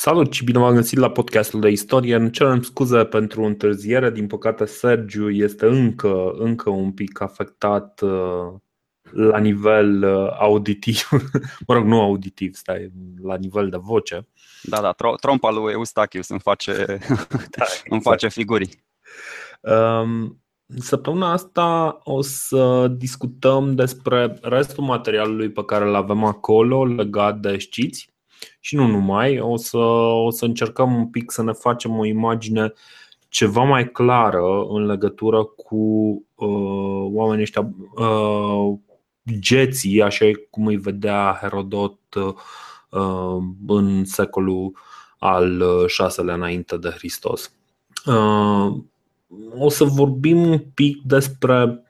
Salut și bine v-am găsit la podcastul de istorie. Îmi cerem scuze pentru întârziere. Din păcate, Sergiu este încă, încă un pic afectat uh, la nivel uh, auditiv. mă rog, nu auditiv, stai, la nivel de voce. Da, da, trompa lui Eustachius îmi face, da, exact. îmi face figuri. Um, Săptămâna asta o să discutăm despre restul materialului pe care îl avem acolo legat de știți și nu numai. O să, o să încercăm un pic să ne facem o imagine ceva mai clară în legătură cu uh, oamenii ăștia, uh, geții, așa cum îi vedea Herodot uh, în secolul al VI-lea înainte de Hristos. Uh, o să vorbim un pic despre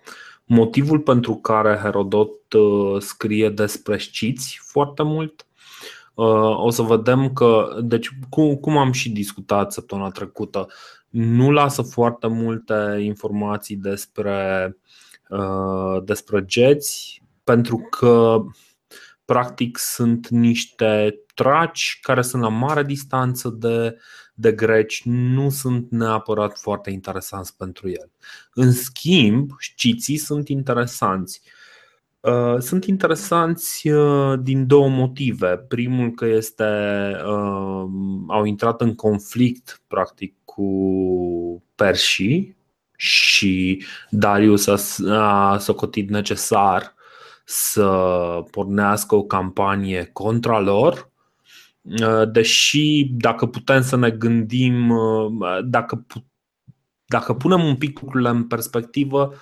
motivul pentru care Herodot uh, scrie despre sciți foarte mult. Uh, o să vedem că, deci, cum, cum am și discutat săptămâna trecută, nu lasă foarte multe informații despre, uh, despre geți, pentru că practic sunt niște traci care sunt la mare distanță de, de greci nu sunt neapărat foarte interesanți pentru el. În schimb, sciții sunt interesanți. Uh, sunt interesanți uh, din două motive. Primul că este uh, au intrat în conflict practic cu persii și Darius a, a socotit necesar să pornească o campanie contra lor Uh, deși dacă putem să ne gândim, uh, dacă, dacă punem un pic lucrurile în perspectivă,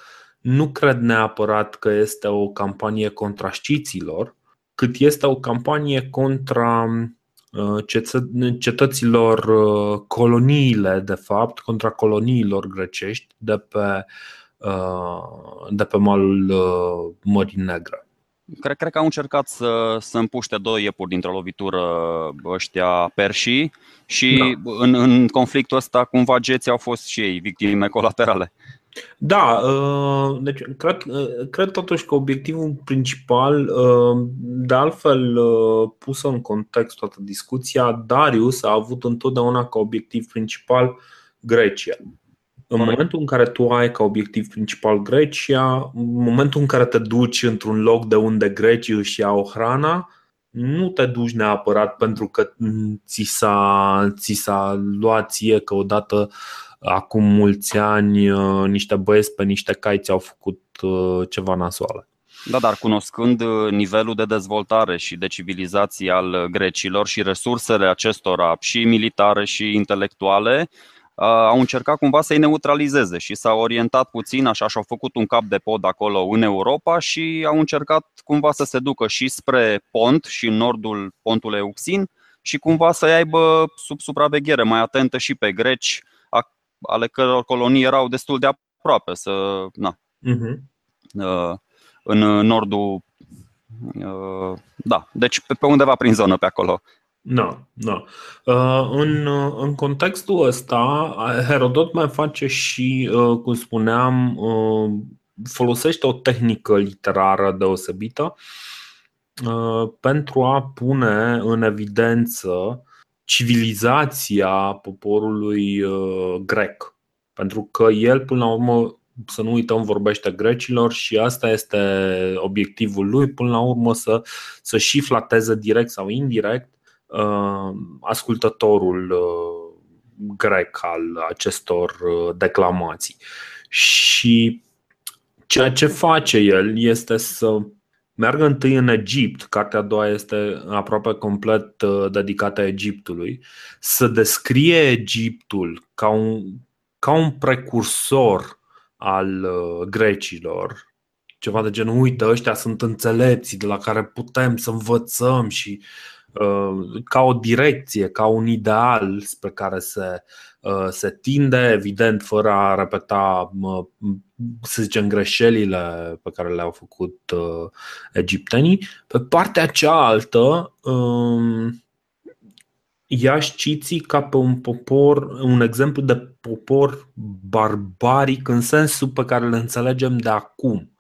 nu cred neapărat că este o campanie contra știților, cât este o campanie contra uh, cetăților coloniile, de fapt, contra coloniilor grecești de pe, de pe malul Mării Negre. Cred, cred că au încercat să, să împuște două iepuri dintr-o lovitură ăștia perșii și da. în, în conflictul ăsta cumva geții au fost și ei victime colaterale. Da, uh, deci cred, uh, cred totuși că obiectivul principal, uh, de altfel pus în context toată discuția, Darius a avut întotdeauna ca obiectiv principal Grecia. În momentul în care tu ai ca obiectiv principal Grecia, în momentul în care te duci într-un loc de unde grecii își iau hrana, nu te duci neapărat pentru că ți s-a, ți s-a luat ție că odată acum mulți ani uh, niște băieți pe niște cai ți-au făcut uh, ceva nasoale. Da, dar cunoscând uh, nivelul de dezvoltare și de civilizație al grecilor și resursele acestora, și militare și intelectuale, au încercat cumva să-i neutralizeze și s-au orientat puțin așa și au făcut un cap de pod acolo în Europa și au încercat cumva să se ducă și spre pont și în nordul pontului Euxin și cumva să-i aibă sub supraveghere mai atentă și pe greci, ale căror colonii erau destul de aproape să, na, uh-huh. în nordul da, deci pe undeva prin zonă pe acolo. Da, da. Uh, în, uh, în contextul ăsta, Herodot mai face și, uh, cum spuneam, folosește o tehnică literară deosebită pentru a pune în evidență civilizația poporului grec. Pentru că el, până la urmă, să nu uităm, vorbește grecilor și asta este obiectivul lui, până la urmă să, să și flateze direct sau indirect Uh, ascultătorul uh, grec al acestor uh, declamații. Și ceea ce face el este să meargă întâi în Egipt, cartea a doua este aproape complet dedicată Egiptului, să descrie Egiptul ca un, ca un precursor al grecilor, ceva de genul, uite, ăștia sunt înțelepții de la care putem să învățăm și Uh, ca o direcție, ca un ideal spre care se, uh, se tinde, evident, fără a repeta, să zicem, greșelile pe care le-au făcut uh, egiptenii. Pe partea cealaltă, um, ia știții ca pe un popor, un exemplu de popor barbaric în sensul pe care îl înțelegem de acum,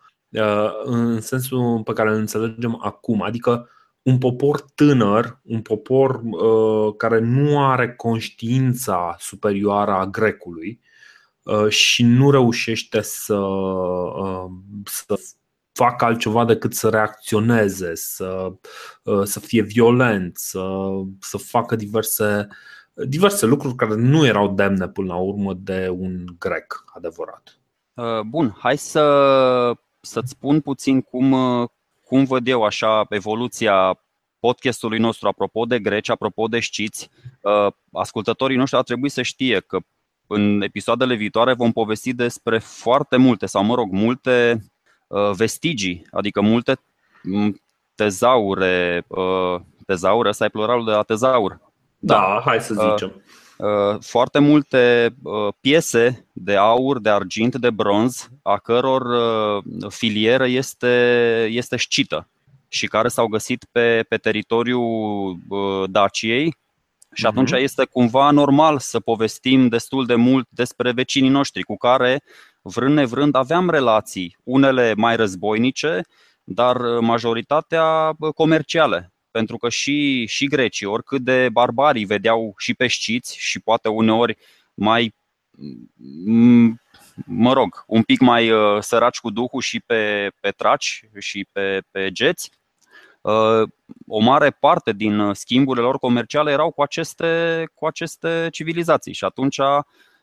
în sensul pe care îl înțelegem acum, adică un popor tânăr, un popor uh, care nu are conștiința superioară a grecului uh, și nu reușește să, uh, să facă altceva decât să reacționeze, să, uh, să fie violent, să, să facă diverse, diverse lucruri care nu erau demne până la urmă de un grec adevărat. Uh, bun, hai să, să-ți spun puțin cum, uh, cum văd eu așa evoluția podcastului nostru apropo de greci, apropo de știți. Ascultătorii noștri ar trebui să știe că în episoadele viitoare vom povesti despre foarte multe, sau mă rog, multe Uh, vestigii, adică multe tezaure, uh, tezaure, ăsta e pluralul de la tezaur. Da, da hai să uh, zicem. Foarte multe piese de aur, de argint, de bronz, a căror filieră este, este scită și care s-au găsit pe, pe teritoriul Daciei și atunci uh-huh. este cumva normal să povestim destul de mult despre vecinii noștri cu care vrând nevrând, aveam relații, unele mai războinice, dar majoritatea comerciale. Pentru că și, și grecii, oricât de barbarii vedeau și peștiți și poate uneori mai, mă rog, un pic mai uh, săraci cu duhul și pe, pe traci și pe, pe geți, uh, o mare parte din schimburile lor comerciale erau cu aceste, cu aceste civilizații și atunci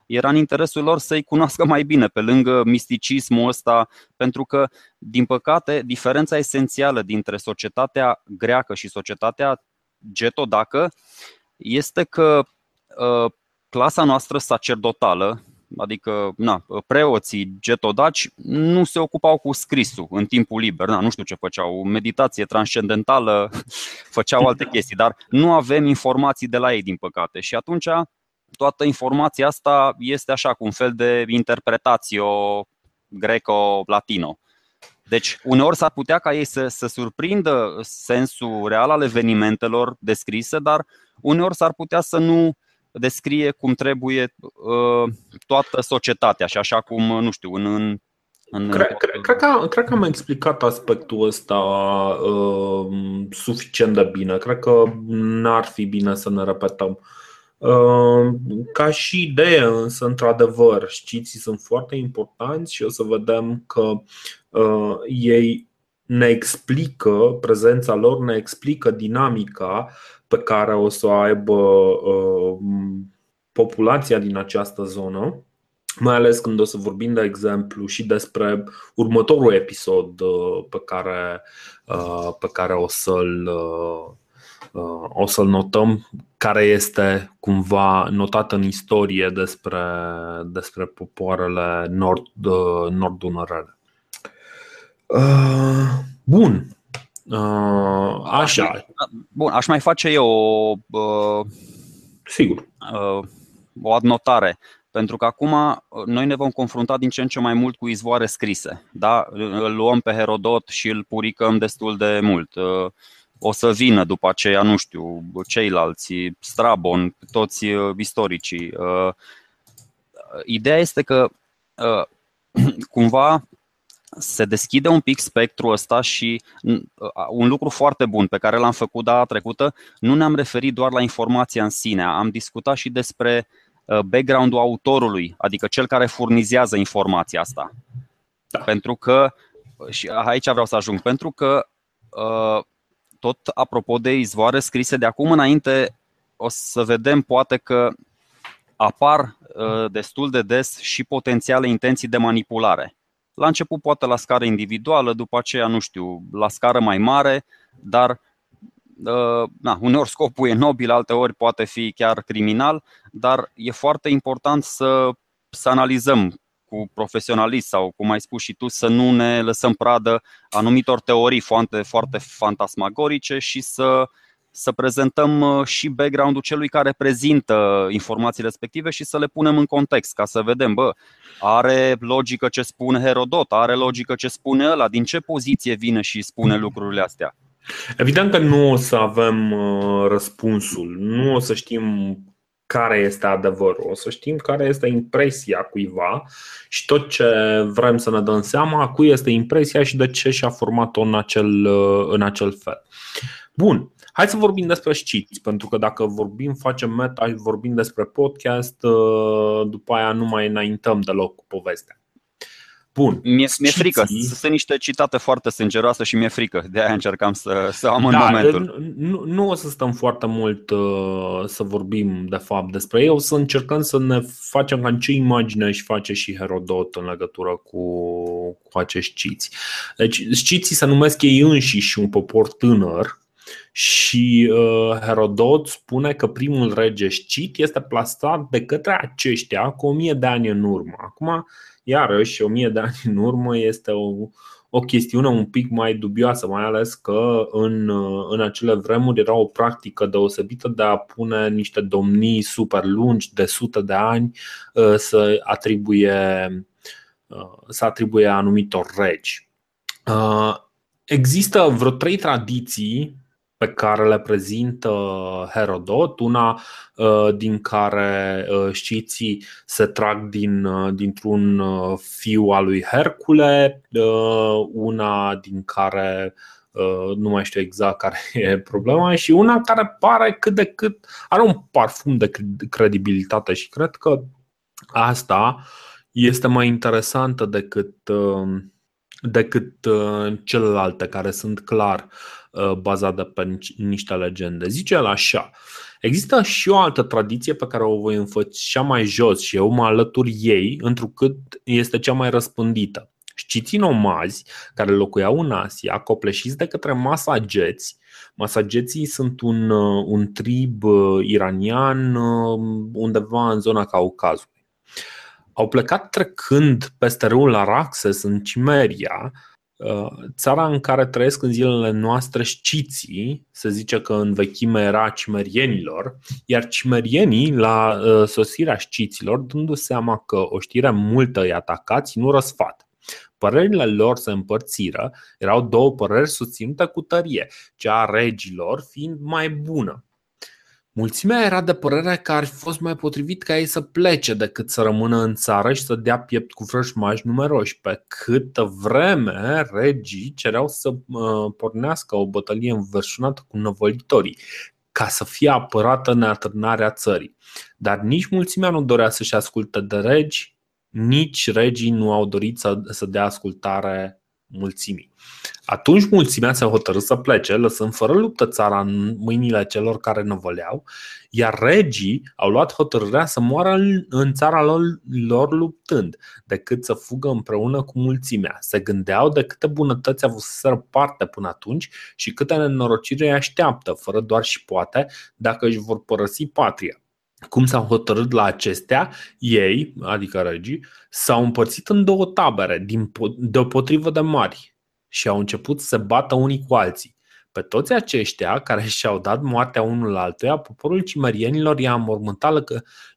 era în interesul lor să-i cunoască mai bine, pe lângă misticismul ăsta, pentru că, din păcate, diferența esențială dintre societatea greacă și societatea getodacă este că uh, clasa noastră sacerdotală, adică na, preoții getodaci, nu se ocupau cu scrisul în timpul liber, na, nu știu ce făceau, meditație transcendentală, făceau alte chestii, dar nu avem informații de la ei, din păcate. Și atunci toată informația asta este așa cu un fel de interpretație greco-latino. Deci, uneori s-ar putea ca ei să, să surprindă sensul real al evenimentelor descrise, dar uneori s-ar putea să nu descrie cum trebuie uh, toată societatea și așa cum, nu știu, în, în în cred, cred, cred, că, cred că am explicat aspectul ăsta uh, suficient de bine. Cred că n-ar fi bine să ne repetăm. Uh, Ehm, ca și idee, însă, într-adevăr, știții sunt foarte importanți și o să vedem că uh, ei ne explică, prezența lor ne explică dinamica pe care o să o aibă uh, populația din această zonă, mai ales când o să vorbim, de exemplu, și despre următorul episod uh, pe care, pe care o să-l Uh, o să-l notăm, care este cumva notat în istorie despre, despre popoarele nord, uh, nord-dunărele. Uh, bun. Așa. Bun, aș mai face eu o, Sigur. o adnotare. Pentru că acum noi ne vom confrunta din ce în ce mai mult cu izvoare scrise. Da? Îl luăm pe Herodot și îl puricăm destul de mult o să vină după aceea, nu știu, ceilalți, Strabon, toți uh, istoricii. Uh, ideea este că uh, cumva se deschide un pic spectrul ăsta și un lucru foarte bun pe care l-am făcut data trecută, nu ne-am referit doar la informația în sine, am discutat și despre background-ul autorului, adică cel care furnizează informația asta. Da. Pentru că, și aici vreau să ajung, pentru că tot apropo de izvoare scrise de acum înainte, o să vedem poate că apar uh, destul de des și potențiale intenții de manipulare. La început poate la scară individuală, după aceea, nu știu, la scară mai mare, dar uh, na, uneori scopul e nobil, alteori poate fi chiar criminal, dar e foarte important să, să analizăm cu profesionalist sau, cum ai spus și tu, să nu ne lăsăm pradă anumitor teorii foarte, foarte fantasmagorice și să, să prezentăm uh, și background-ul celui care prezintă informațiile respective și să le punem în context, ca să vedem, bă, are logică ce spune Herodot, are logică ce spune ăla, din ce poziție vine și spune lucrurile astea. Evident că nu o să avem uh, răspunsul, nu o să știm care este adevărul, o să știm care este impresia cuiva și tot ce vrem să ne dăm seama, cui este impresia și de ce și-a format-o în acel, în acel fel. Bun, hai să vorbim despre sciți, pentru că dacă vorbim, facem meta și vorbim despre podcast, după aia nu mai înaintăm deloc cu povestea. Bun. Mi-e, mi-e frică. Sunt niște citate foarte sângeroase și mi-e frică. De aia încercam să, să am da, în momentul. Nu, nu o să stăm foarte mult uh, să vorbim de fapt despre ei. O să încercăm să ne facem ca ce imagine își face și Herodot în legătură cu, cu acești ciți. Deci sciții se numesc ei înșiși un popor tânăr și uh, Herodot spune că primul rege Scit este plasat de către aceștia cu o mie de ani în urmă. Acum Iarăși, o mie de ani în urmă este o, o chestiune un pic mai dubioasă, mai ales că în, în acele vremuri era o practică deosebită de a pune niște domnii super lungi de sute de ani uh, să atribuie, uh, să atribuie anumitor regi. Uh, există vreo trei tradiții pe care le prezintă Herodot, una uh, din care uh, știții se trag din, uh, dintr-un fiu al lui Hercule, una din care nu mai știu exact care e problema și una care pare cât de cât are un parfum de credibilitate și cred că asta este mai interesantă decât decât celelalte care sunt clar Uh, bazată pe niște legende. Zice el așa. Există și o altă tradiție pe care o voi înfăța mai jos și eu mă alătur ei, întrucât este cea mai răspândită. Știți nomazi care locuiau în Asia, copleșiți de către masageți, Masageții sunt un, uh, un trib uh, iranian undeva în zona Caucazului. Au plecat trecând peste râul Araxes în Cimeria, Uh, țara în care trăiesc în zilele noastre știții, se zice că în vechime era cimerienilor, iar cimerienii, la uh, sosirea știților, dându seama că o știre multă îi atacați, nu răsfat. Părerile lor se împărțiră, erau două păreri susținute cu tărie, cea a regilor fiind mai bună. Mulțimea era de părere că ar fi fost mai potrivit ca ei să plece decât să rămână în țară și să dea piept cu vrăjmași numeroși, pe câtă vreme regii cereau să uh, pornească o bătălie înverșunată cu năvălitorii, ca să fie apărată neatârnarea țării. Dar nici mulțimea nu dorea să-și asculte de regi, nici regii nu au dorit să, să dea ascultare mulțimii. Atunci mulțimea se hotărâ să plece, lăsând fără luptă țara în mâinile celor care năvăleau, iar regii au luat hotărârea să moară în țara lor, lor luptând, decât să fugă împreună cu mulțimea. Se gândeau de câte bunătăți avuseseră parte până atunci și câte nenorocire îi așteaptă, fără doar și poate, dacă își vor părăsi patria cum s-au hotărât la acestea, ei, adică regii, s-au împărțit în două tabere, din, deopotrivă de mari, și au început să se bată unii cu alții. Pe toți aceștia care și-au dat moartea unul altuia, poporul cimerienilor i-a înmormântat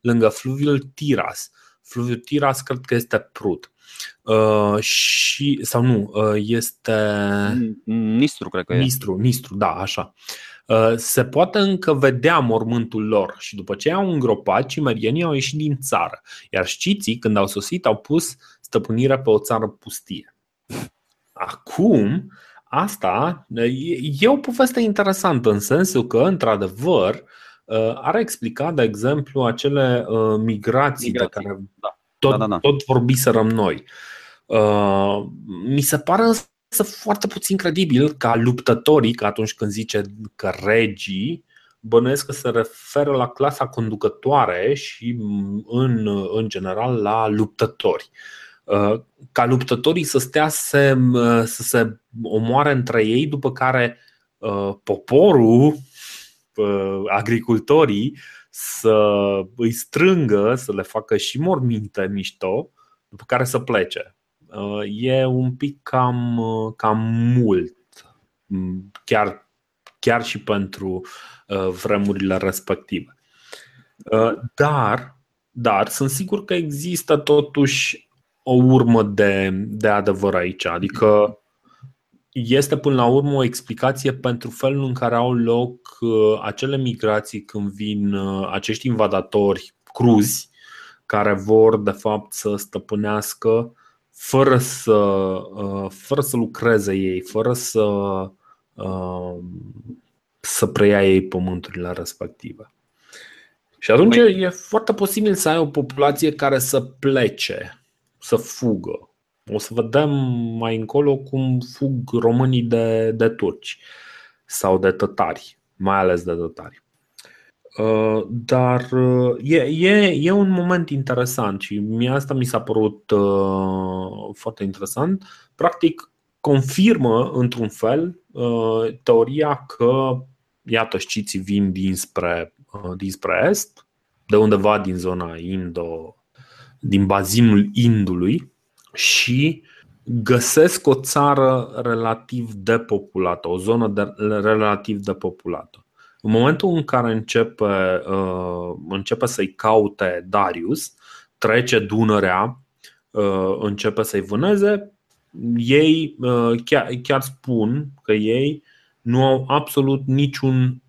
lângă fluviul Tiras. Fluviul Tiras cred că este Prut. Uh, și, sau nu, uh, este. Nistru, cred că e. Nistru, Nistru, da, așa. Uh, se poate încă vedea mormântul lor și după ce au îngropat, cimerienii au ieșit din țară, iar știții, când au sosit, au pus stăpânirea pe o țară pustie. Acum, asta e o poveste interesantă în sensul că, într-adevăr, uh, are explicat, de exemplu, acele uh, migrații, migrații. pe care da. Tot, da, da, da. tot vorbiserăm noi. Mi se pare să foarte puțin credibil ca luptătorii, că atunci când zice că regii, bănuiesc că se referă la clasa conducătoare și în, în general la luptători. Uh, ca luptătorii să stea să, să se omoare între ei, după care uh, poporul, uh, agricultorii, să îi strângă, să le facă și morminte mișto, după care să plece. Uh, e un pic cam, uh, cam mult, mm, chiar, chiar și pentru uh, vremurile respective. Dar, dar sunt sigur că există totuși o urmă de, de adevăr aici. Adică este până la urmă o explicație pentru felul în care au loc acele migrații când vin acești invadatori cruzi care vor de fapt să stăpânească fără să, uh, fără să lucreze ei, fără să, uh, să preia ei pământurile respective. Și atunci păi... e foarte posibil să ai o populație care să plece, să fugă. O să vedem mai încolo cum fug românii de, de turci sau de tătari, mai ales de tătari. Uh, dar uh, e, e, e un moment interesant și mie asta mi s-a părut uh, foarte interesant. Practic, confirmă într-un fel teoria că, iată, știți, vin dinspre, dinspre est, de undeva din zona Indo, din bazinul Indului și găsesc o țară relativ depopulată, o zonă de, relativ depopulată. În momentul în care începe, uh, începe să-i caute Darius, trece Dunărea, uh, începe să-i vâneze, ei uh, chiar, chiar spun că ei nu au absolut niciun.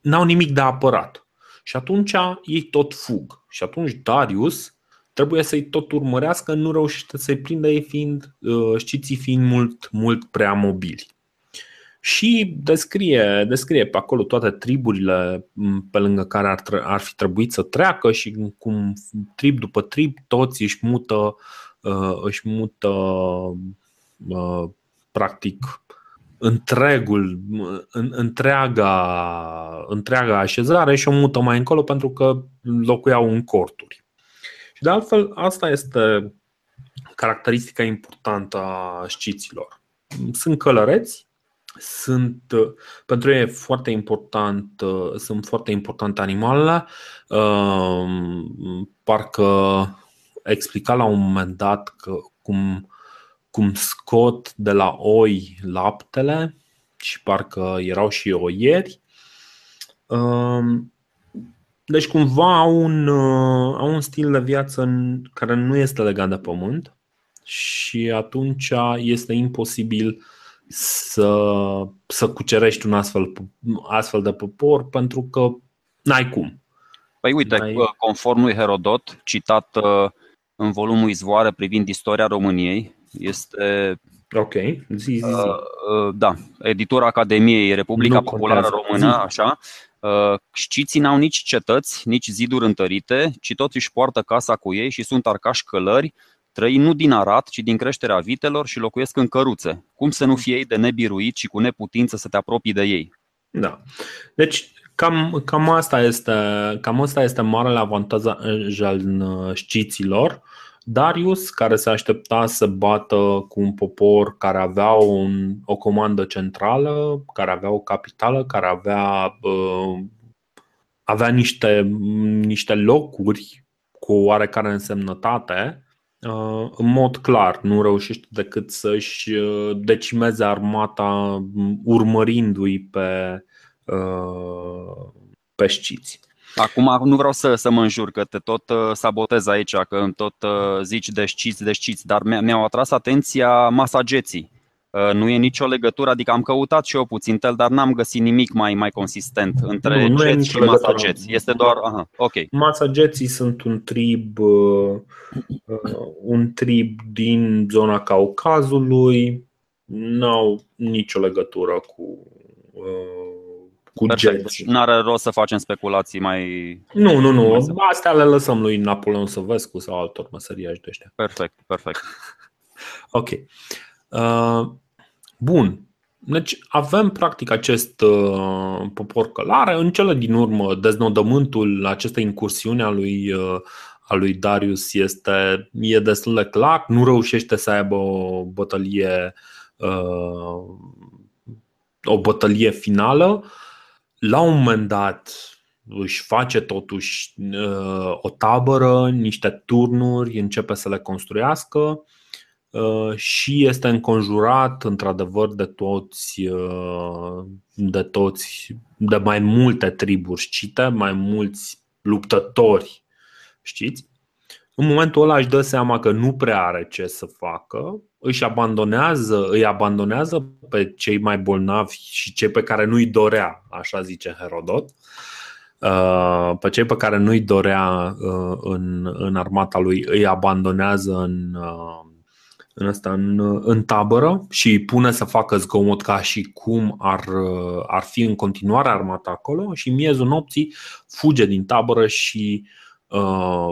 n-au nimic de apărat. Și atunci ei tot fug. Și atunci Darius trebuie să-i tot urmărească, nu reușește să-i prindă ei fiind, știți, fiind mult, mult prea mobili și descrie, descrie pe acolo toate triburile pe lângă care ar, ar fi trebuit să treacă și cum trib după trib toți își mută, uh, își mută uh, practic întregul, întreaga, întreaga așezare și o mută mai încolo pentru că locuiau în corturi. Și de altfel, asta este caracteristica importantă a șciților. Sunt călăreți, sunt pentru ei e foarte important, sunt foarte importante animalele. Ehm, parcă explica la un moment dat că cum, cum scot de la oi laptele și parcă erau și oieri. Ehm, deci cumva au un, au un stil de viață care nu este legat de pământ și atunci este imposibil uh, să, să cucerești un astfel, astfel de popor pentru că n-ai cum. Păi uite, n-ai... conform lui Herodot, citat uh, în volumul Izvoare privind istoria României, este Ok, zi, zi, zi. Uh, uh, da, editura Academiei Republica nu Populară Română, zi. așa. Uh, șciții n-au nici cetăți, nici ziduri întărite, ci toți își poartă casa cu ei și sunt arcași călări, Trăi nu din arat, ci din creșterea vitelor și locuiesc în căruțe. Cum să nu fie ei de nebiruit și cu neputință să te apropii de ei? Da. Deci, cam, cam, asta, este, cam asta este marele avantaj al șciților. Darius, care se aștepta să bată cu un popor care avea un, o comandă centrală, care avea o capitală, care avea, uh, avea niște, niște locuri cu oarecare însemnătate, Uh, în mod clar nu reușește decât să-și uh, decimeze armata urmărindu-i pe, uh, pe șciți. Acum nu vreau să, să mă înjur că te tot sabotez aici, că tot zici deșciți, deșciți, dar mi-au atras atenția masageții. Uh, nu e nicio legătură, adică am căutat și eu puțin tel, dar n-am găsit nimic mai, mai consistent între nu, jet și masageți. Este doar, aha, ok. Masageții sunt un trib, uh, uh, un trib din zona Caucazului, n-au nicio legătură cu cu Perfect. Deci n-are rost să facem speculații mai... Nu, nu, nu. Astea le lăsăm lui Napoleon Săvescu sau altor meseriași de ăștia. Perfect, perfect. ok. Uh, bun. Deci avem practic acest uh, popor călare. În cele din urmă, deznodământul acestei incursiuni a lui, uh, a lui Darius este e destul de clar. Nu reușește să aibă o bătălie o bătălie finală. La un moment dat își face totuși o tabără, niște turnuri, începe să le construiască Uh, și este înconjurat într-adevăr de toți, uh, de toți, de mai multe triburi scite, mai mulți luptători, știți? În momentul ăla își dă seama că nu prea are ce să facă, își abandonează, îi abandonează pe cei mai bolnavi și cei pe care nu-i dorea, așa zice Herodot, uh, pe cei pe care nu-i dorea în, în armata lui îi abandonează în, în, asta, în, în tabără și îi pune să facă zgomot ca și cum ar, ar fi în continuare armata acolo și în miezul nopții fuge din tabără și uh,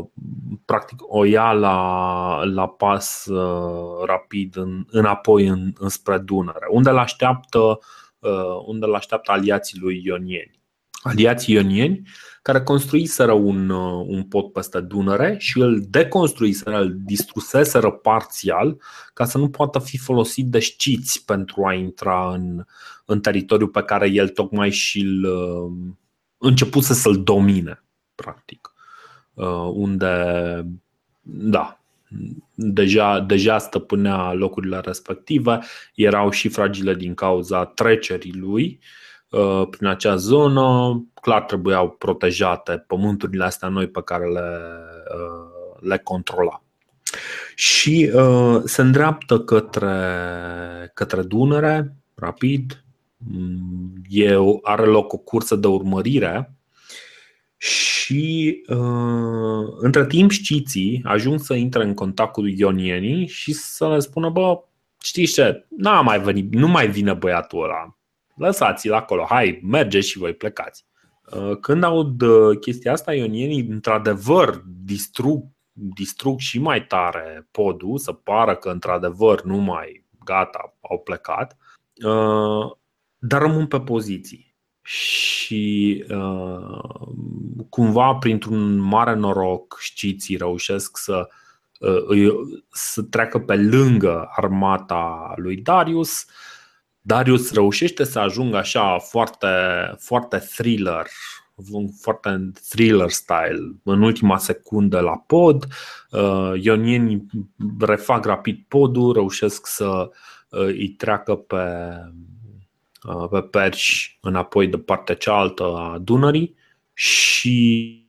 practic o ia la, la pas uh, rapid în, înapoi în, înspre Dunăre, unde îl așteaptă, uh, unde îl așteaptă aliații lui Ionieni. Aliații Ionieni care construiseră un, uh, un pod peste Dunăre și îl deconstruiseră, îl distruseseră parțial ca să nu poată fi folosit de șciți pentru a intra în, în teritoriul pe care el tocmai și-l uh, începuse să-l domine, practic. Uh, unde, da, deja, deja stăpânea locurile respective, erau și fragile din cauza trecerii lui Uh, prin acea zonă. Clar trebuiau protejate pământurile astea noi pe care le, uh, le controla. Și uh, se îndreaptă către, către Dunăre, rapid. Mm, e, are loc o cursă de urmărire și uh, între timp știții ajung să intre în contact cu ionienii și să le spună, bă, știi ce, n-a mai venit, nu mai vine băiatul ăla, lăsați-l acolo, hai, mergeți și voi plecați. Uh, când aud uh, chestia asta, ionienii într-adevăr distrug, distrug și mai tare podul, să pară că într-adevăr nu mai gata, au plecat, uh, dar rămân pe poziții. Și cumva, printr-un mare noroc, știții reușesc să, să treacă pe lângă armata lui Darius Darius reușește să ajungă așa foarte, foarte thriller, foarte thriller style în ultima secundă la pod. Uh, ionienii refac rapid podul, reușesc să uh, îi treacă pe, uh, pe perși înapoi de partea cealaltă a Dunării și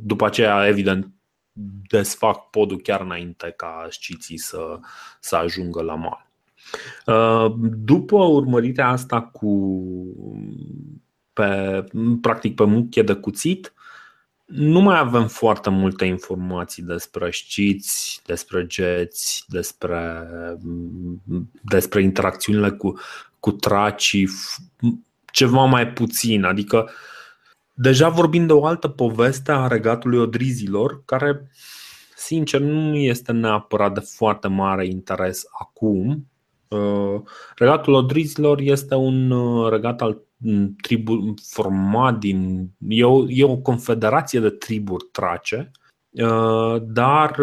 după aceea, evident, desfac podul chiar înainte ca sciții să, să ajungă la mal. Uh, după urmărirea asta cu pe, practic pe muchie de cuțit, nu mai avem foarte multe informații despre șciți, despre geți, despre, despre interacțiunile cu, cu tracii, ceva mai puțin. Adică, deja vorbim de o altă poveste a regatului odrizilor, care, sincer, nu este neapărat de foarte mare interes acum, Uh, regatul Odrizilor este un uh, regat al mm, tribu format din. E o, e o confederație de triburi trace, uh, dar,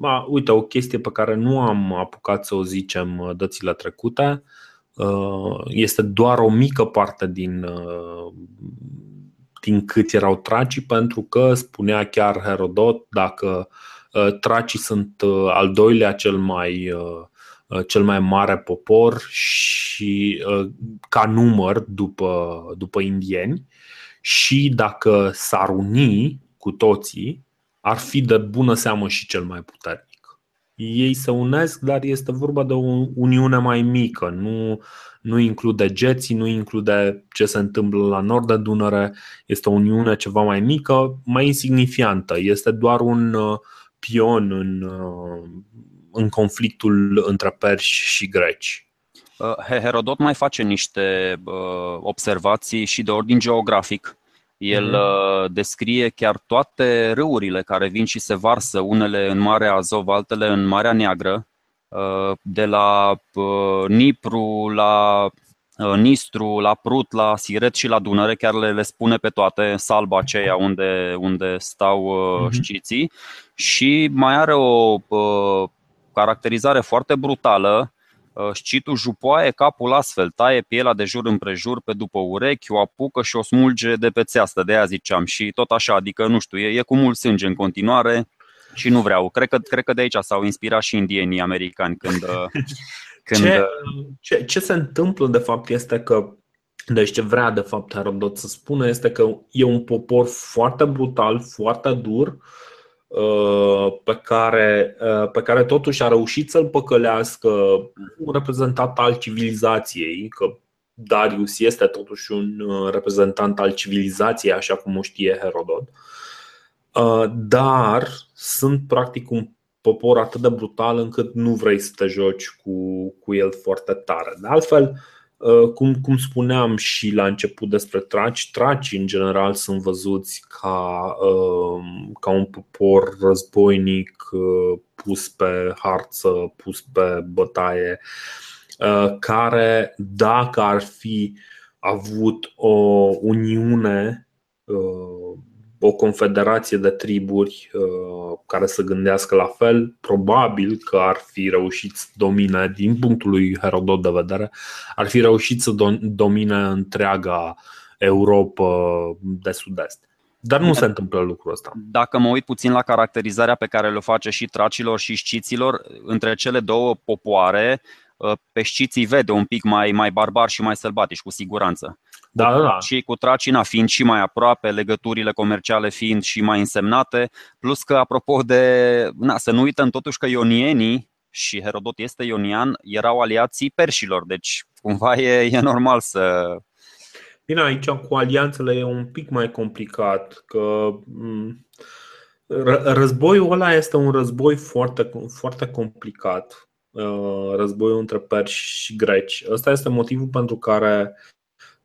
a, uite, o chestie pe care nu am apucat să o zicem dățile trecute este doar o mică parte din, din cât erau tracii, pentru că spunea chiar Herodot dacă tracii sunt al doilea cel mai Uh, cel mai mare popor și uh, ca număr după, după indieni. Și dacă s-ar uni cu toții, ar fi de bună seamă și cel mai puternic. Ei se unesc, dar este vorba de o uniune mai mică, nu, nu include geții, nu include ce se întâmplă la nord de Dunăre, este o uniune ceva mai mică, mai insignifiantă, este doar un uh, pion în, în conflictul între perși și greci. Uh, Herodot mai face niște uh, observații și de ordin geografic. El mm-hmm. descrie chiar toate râurile care vin și se varsă, unele în Marea Azov, altele în Marea Neagră, de la Nipru la Nistru, la Prut, la Siret și la Dunăre, chiar le, le spune pe toate, salba aceea unde, unde stau mm-hmm. șciții și mai are o caracterizare foarte brutală. Uh, Scitul jupoaie capul astfel, taie pielea de jur împrejur pe după urechi, o apucă și o smulge de pe țeastă, de aia ziceam. Și tot așa, adică nu știu, e, e cu mult sânge în continuare și nu vreau. Cred că, cred că de aici s-au inspirat și indienii americani când. Uh, când... Ce, ce, ce se întâmplă de fapt este că deci ce vrea de fapt Herodot să spună este că e un popor foarte brutal, foarte dur, uh, Uh, pe care, uh, pe care totuși a reușit să-l păcălească un reprezentant al civilizației, că Darius este totuși un uh, reprezentant al civilizației, așa cum o știe Herodot, dar sunt practic un popor atât de brutal încât nu vrei să te joci cu, cu el foarte tare. De altfel, uh, cum, cum spuneam și la început despre traci, traci în general sunt văzuți ca, uh, ca un popor războinic pus pe harță, pus pe bătaie, care dacă ar fi avut o uniune o confederație de triburi uh, care să gândească la fel, probabil că ar fi reușit să domine, din punctul lui Herodot de vedere, ar fi reușit să domine întreaga Europa de sud-est. Dar nu se întâmplă lucrul ăsta. Dacă mă uit puțin la caracterizarea pe care le face și tracilor și sciților, între cele două popoare, uh, pe sciții vede un pic mai, mai barbar și mai sălbatici, cu siguranță. Da, da, da. Și cu Tracina fiind și mai aproape, legăturile comerciale fiind și mai însemnate, plus că, apropo de. Na, să nu uităm totuși că ionienii, și Herodot este ionian, erau aliații perșilor, deci cumva e, e normal să. Bine, aici cu alianțele e un pic mai complicat, că războiul ăla este un război foarte, foarte complicat uh, războiul între perși și greci. Ăsta este motivul pentru care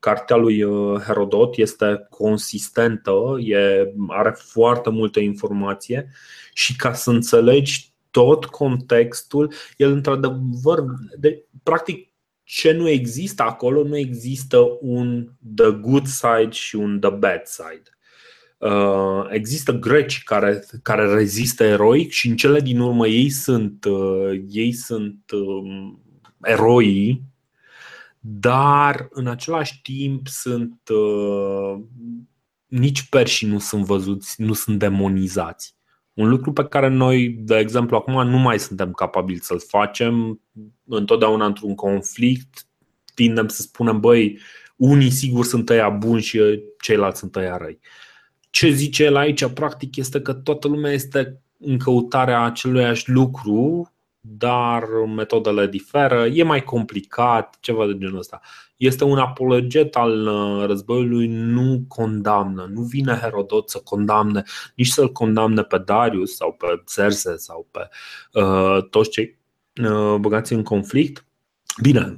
Cartea lui uh, Herodot este consistentă, e, are foarte multă informație și ca să înțelegi tot contextul, el într-adevăr, de, practic ce nu există acolo, nu există un the good side și un the bad side. Uh, există greci care, care rezistă eroic și în cele din urmă ei sunt, uh, ei sunt uh, eroii dar în același timp sunt uh, nici perșii nu sunt văzuți, nu sunt demonizați. Un lucru pe care noi, de exemplu, acum nu mai suntem capabili să-l facem. Întotdeauna într-un conflict tindem să spunem, băi, unii sigur sunt ăia buni și ceilalți sunt ăia răi. Ce zice el aici, practic, este că toată lumea este în căutarea aceluiași lucru dar metodele diferă, e mai complicat, ceva de genul ăsta. Este un apologet al uh, războiului, nu condamnă, nu vine Herodot să condamne, nici să-l condamne pe Darius sau pe Xerxes sau pe uh, toți cei uh, băgați în conflict, Bine,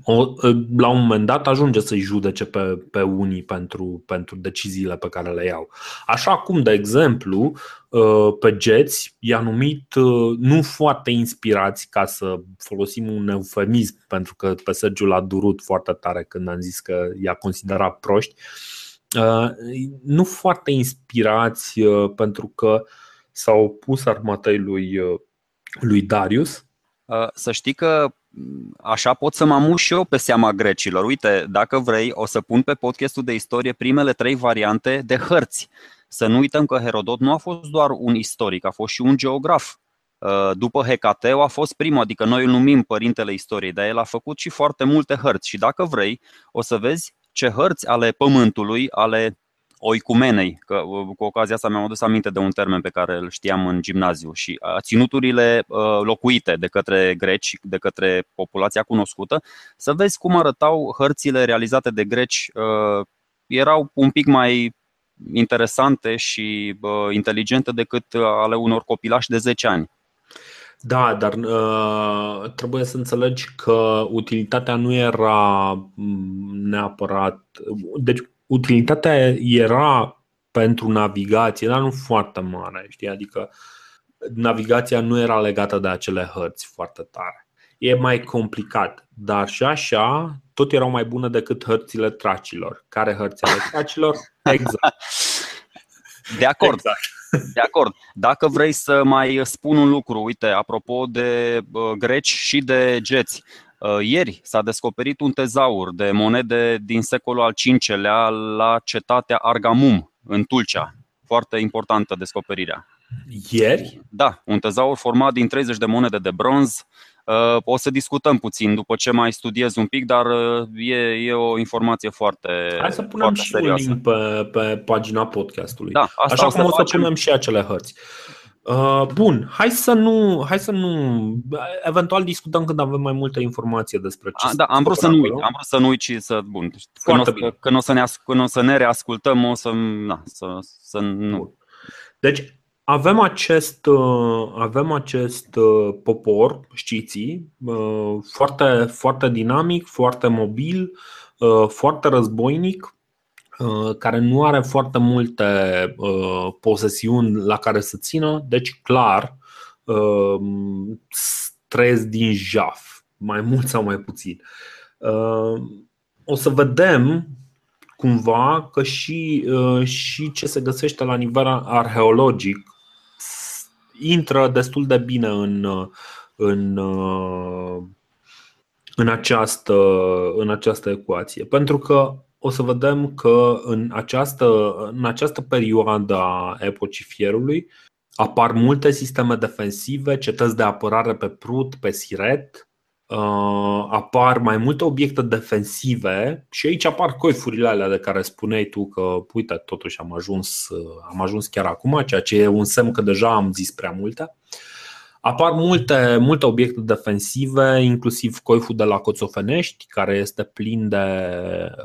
la un moment dat ajunge să-i judece pe, pe unii pentru, pentru deciziile pe care le iau. Așa cum, de exemplu, ă, pe geți i-a numit ă, nu foarte inspirați, ca să folosim un eufemism, pentru că pe Sergiu l-a durut foarte tare când am zis că i-a considerat proști, ă, nu foarte inspirați pentru că s-au pus armatei lui, lui Darius. Să știi că așa pot să mă amuș și eu pe seama grecilor. Uite, dacă vrei, o să pun pe podcastul de istorie primele trei variante de hărți. Să nu uităm că Herodot nu a fost doar un istoric, a fost și un geograf. Uh, după Hecateu a fost primul, adică noi îl numim părintele istoriei, dar el a făcut și foarte multe hărți. Și dacă vrei, o să vezi ce hărți ale pământului, ale oicumenei, că cu ocazia asta mi-am adus aminte de un termen pe care îl știam în gimnaziu și ținuturile locuite de către greci, de către populația cunoscută, să vezi cum arătau hărțile realizate de greci. Erau un pic mai interesante și inteligente decât ale unor copilași de 10 ani. Da, dar uh, trebuie să înțelegi că utilitatea nu era neapărat. Deci, utilitatea era pentru navigație, dar nu foarte mare, știi? Adică navigația nu era legată de acele hărți foarte tare. E mai complicat, dar și așa tot erau mai bune decât hărțile tracilor. Care hărți ale tracilor? Exact. De acord. Exact. De acord. Dacă vrei să mai spun un lucru, uite, apropo de greci și de geți, Uh, ieri s-a descoperit un tezaur de monede din secolul al V-lea la cetatea Argamum, în Tulcea. Foarte importantă descoperirea. Ieri? Da, un tezaur format din 30 de monede de bronz. Uh, o să discutăm puțin după ce mai studiez un pic, dar uh, e, e o informație foarte Hai să punem și serioasă. un link pe, pe pagina podcastului. Da, asta Așa o cum o să facem. punem și acele hărți. Uh, bun, hai să nu, hai să nu, eventual discutăm când avem mai multe informație despre ce. A, da, am vrut să nu uit, am vrut să nu uit și să, bun, când o, când, o să ne, când o să ne reascultăm, o să, na, să, să nu. Bun. Deci, avem acest, uh, avem acest uh, popor, știți, uh, foarte, foarte dinamic, foarte mobil, foarte războinic, care nu are foarte multe posesiuni la care să țină, deci clar trăiesc din jaf, mai mult sau mai puțin. O să vedem cumva că și, și ce se găsește la nivel arheologic intră destul de bine în, în, în, această, în această ecuație. Pentru că o să vedem că în această, în această perioadă a epocii fierului apar multe sisteme defensive, cetăți de apărare pe Prut, pe Siret, uh, apar mai multe obiecte defensive și aici apar coifurile alea de care spuneai tu că, uite, totuși am ajuns, uh, am ajuns chiar acum, ceea ce e un semn că deja am zis prea multe. Apar multe, multe obiecte defensive, inclusiv coiful de la Coțofenești, care este plin de.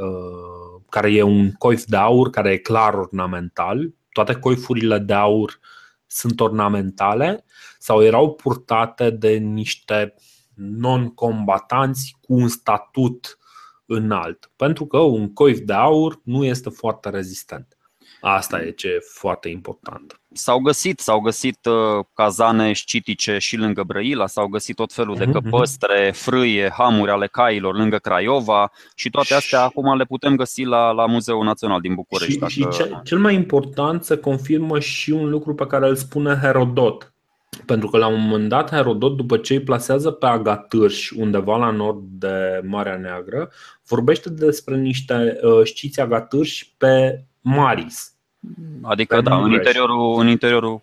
Uh, care e un coif de aur, care e clar ornamental. Toate coifurile de aur sunt ornamentale sau erau purtate de niște non-combatanți cu un statut înalt. Pentru că un coif de aur nu este foarte rezistent. Asta e ce e foarte important. S-au găsit, s-au găsit uh, cazane scitice și lângă Brăila, s-au găsit tot felul de mhm, mhm. căpăstre, frâie, hamuri ale cailor lângă Craiova și toate astea acum le putem găsi la, la Muzeul Național din București. Și, dacă... și ce, cel mai important se confirmă și un lucru pe care îl spune Herodot pentru că la un moment dat Herodot, după ce îi plasează pe Agatârș undeva la nord de Marea Neagră, vorbește despre niște uh, știți Agatârși pe Maris. Adică, pe da, în interiorul, în interiorul.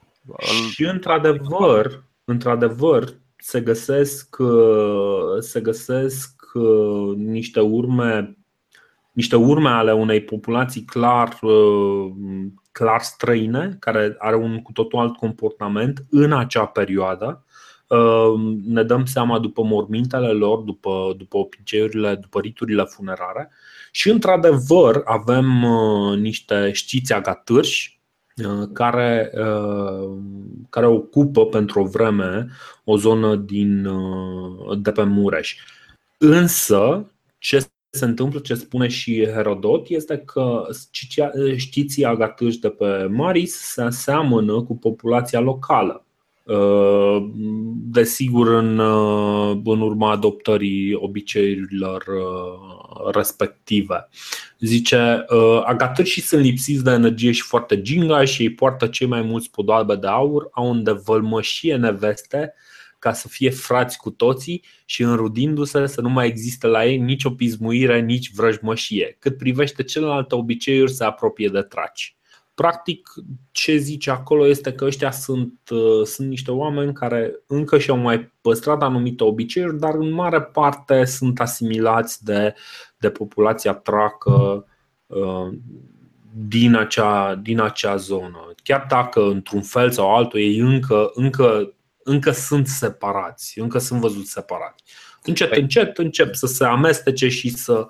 Și într-adevăr, într-adevăr, se găsesc, uh, se găsesc uh, niște urme niște urme ale unei populații clar clar străine, care are un cu totul alt comportament în acea perioadă. Uh, ne dăm seama după mormintele lor, după, după obiceiurile, după riturile funerare și într-adevăr avem uh, niște știți agatârși uh, care, care ocupă pentru o vreme o zonă din, de pe Mureș. Însă, ce se întâmplă, ce spune și Herodot, este că știții agatâși de pe Maris se aseamănă cu populația locală. Uh, desigur, în, uh, în urma adoptării obiceiurilor uh, respective. Zice, agatârșii sunt lipsiți de energie și foarte ginga și ei poartă cei mai mulți podoabe de aur, au unde vălmășie neveste ca să fie frați cu toții și înrudindu-se să nu mai existe la ei nicio pismuire, nici vrăjmășie. Cât privește celelalte obiceiuri, se apropie de traci. Practic, ce zice acolo este că ăștia sunt, uh, sunt niște oameni care încă și-au mai păstrat anumite obiceiuri, dar în mare parte sunt asimilați de, de populația tracă uh, din acea, din acea zonă. Chiar dacă într-un fel sau altul ei încă, încă încă sunt separați, încă sunt văzuți separați. Încet, păi. încet încep să se amestece și să.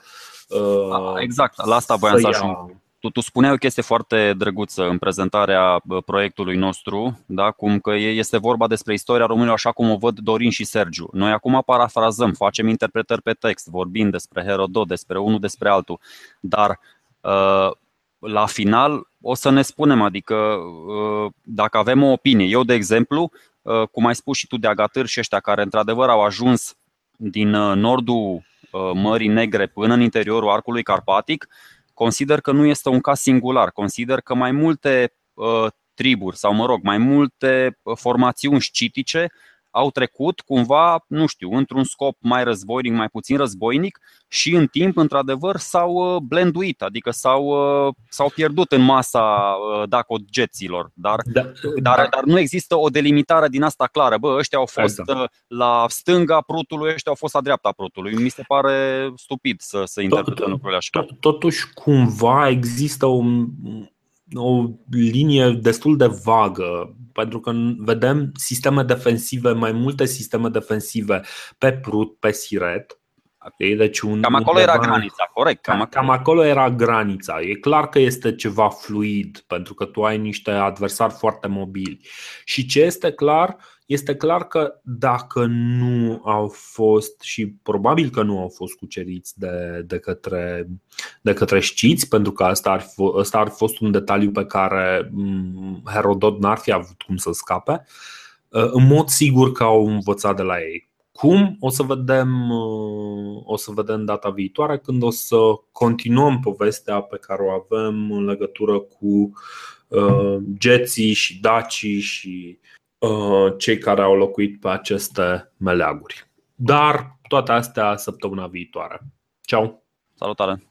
Uh, exact, la asta voiam să, să ajung. Tu, tu spuneai o chestie foarte drăguță în prezentarea proiectului nostru, da? cum că este vorba despre istoria românilor așa cum o văd Dorin și Sergiu. Noi acum parafrazăm, facem interpretări pe text, vorbim despre Herodot, despre unul, despre altul, dar uh, la final o să ne spunem, adică uh, dacă avem o opinie. Eu, de exemplu, Uh, cum ai spus și tu, de agatâri și ăștia care într-adevăr au ajuns din uh, nordul uh, Mării Negre până în interiorul arcului carpatic, consider că nu este un caz singular. Consider că mai multe triburi sau, mă rog, mai multe formațiuni scitice au trecut cumva, nu știu, într-un scop mai războinic, mai puțin războinic și în timp, într-adevăr, s-au uh, blenduit, adică s-au, uh, s-au pierdut în masa uh, dacogeților. Dar, da, dar, da. dar nu există o delimitare din asta clară. Bă, ăștia au fost exact. la stânga prutului, ăștia au fost la dreapta prutului. Mi se pare stupid să, să interpretăm lucrurile așa. Totuși, cumva există o o linie destul de vagă, pentru că vedem sisteme defensive, mai multe sisteme defensive pe Prut, pe Siret, Deci un, cam acolo undeva, era granița, corect. Cam, acolo. cam acolo era granița. E clar că este ceva fluid, pentru că tu ai niște adversari foarte mobili. Și ce este clar, este clar că dacă nu au fost și probabil că nu au fost cuceriți de, de, către, de către știți, pentru că asta ar, fi, asta ar fi fost un detaliu pe care mm, Herodot n-ar fi avut cum să scape, în mod sigur că au învățat de la ei. Cum? O să vedem, o să vedem data viitoare când o să continuăm povestea pe care o avem în legătură cu uh, geții și dacii și uh, cei care au locuit pe aceste meleaguri. Dar toate astea săptămâna viitoare. Ciao! Salutare!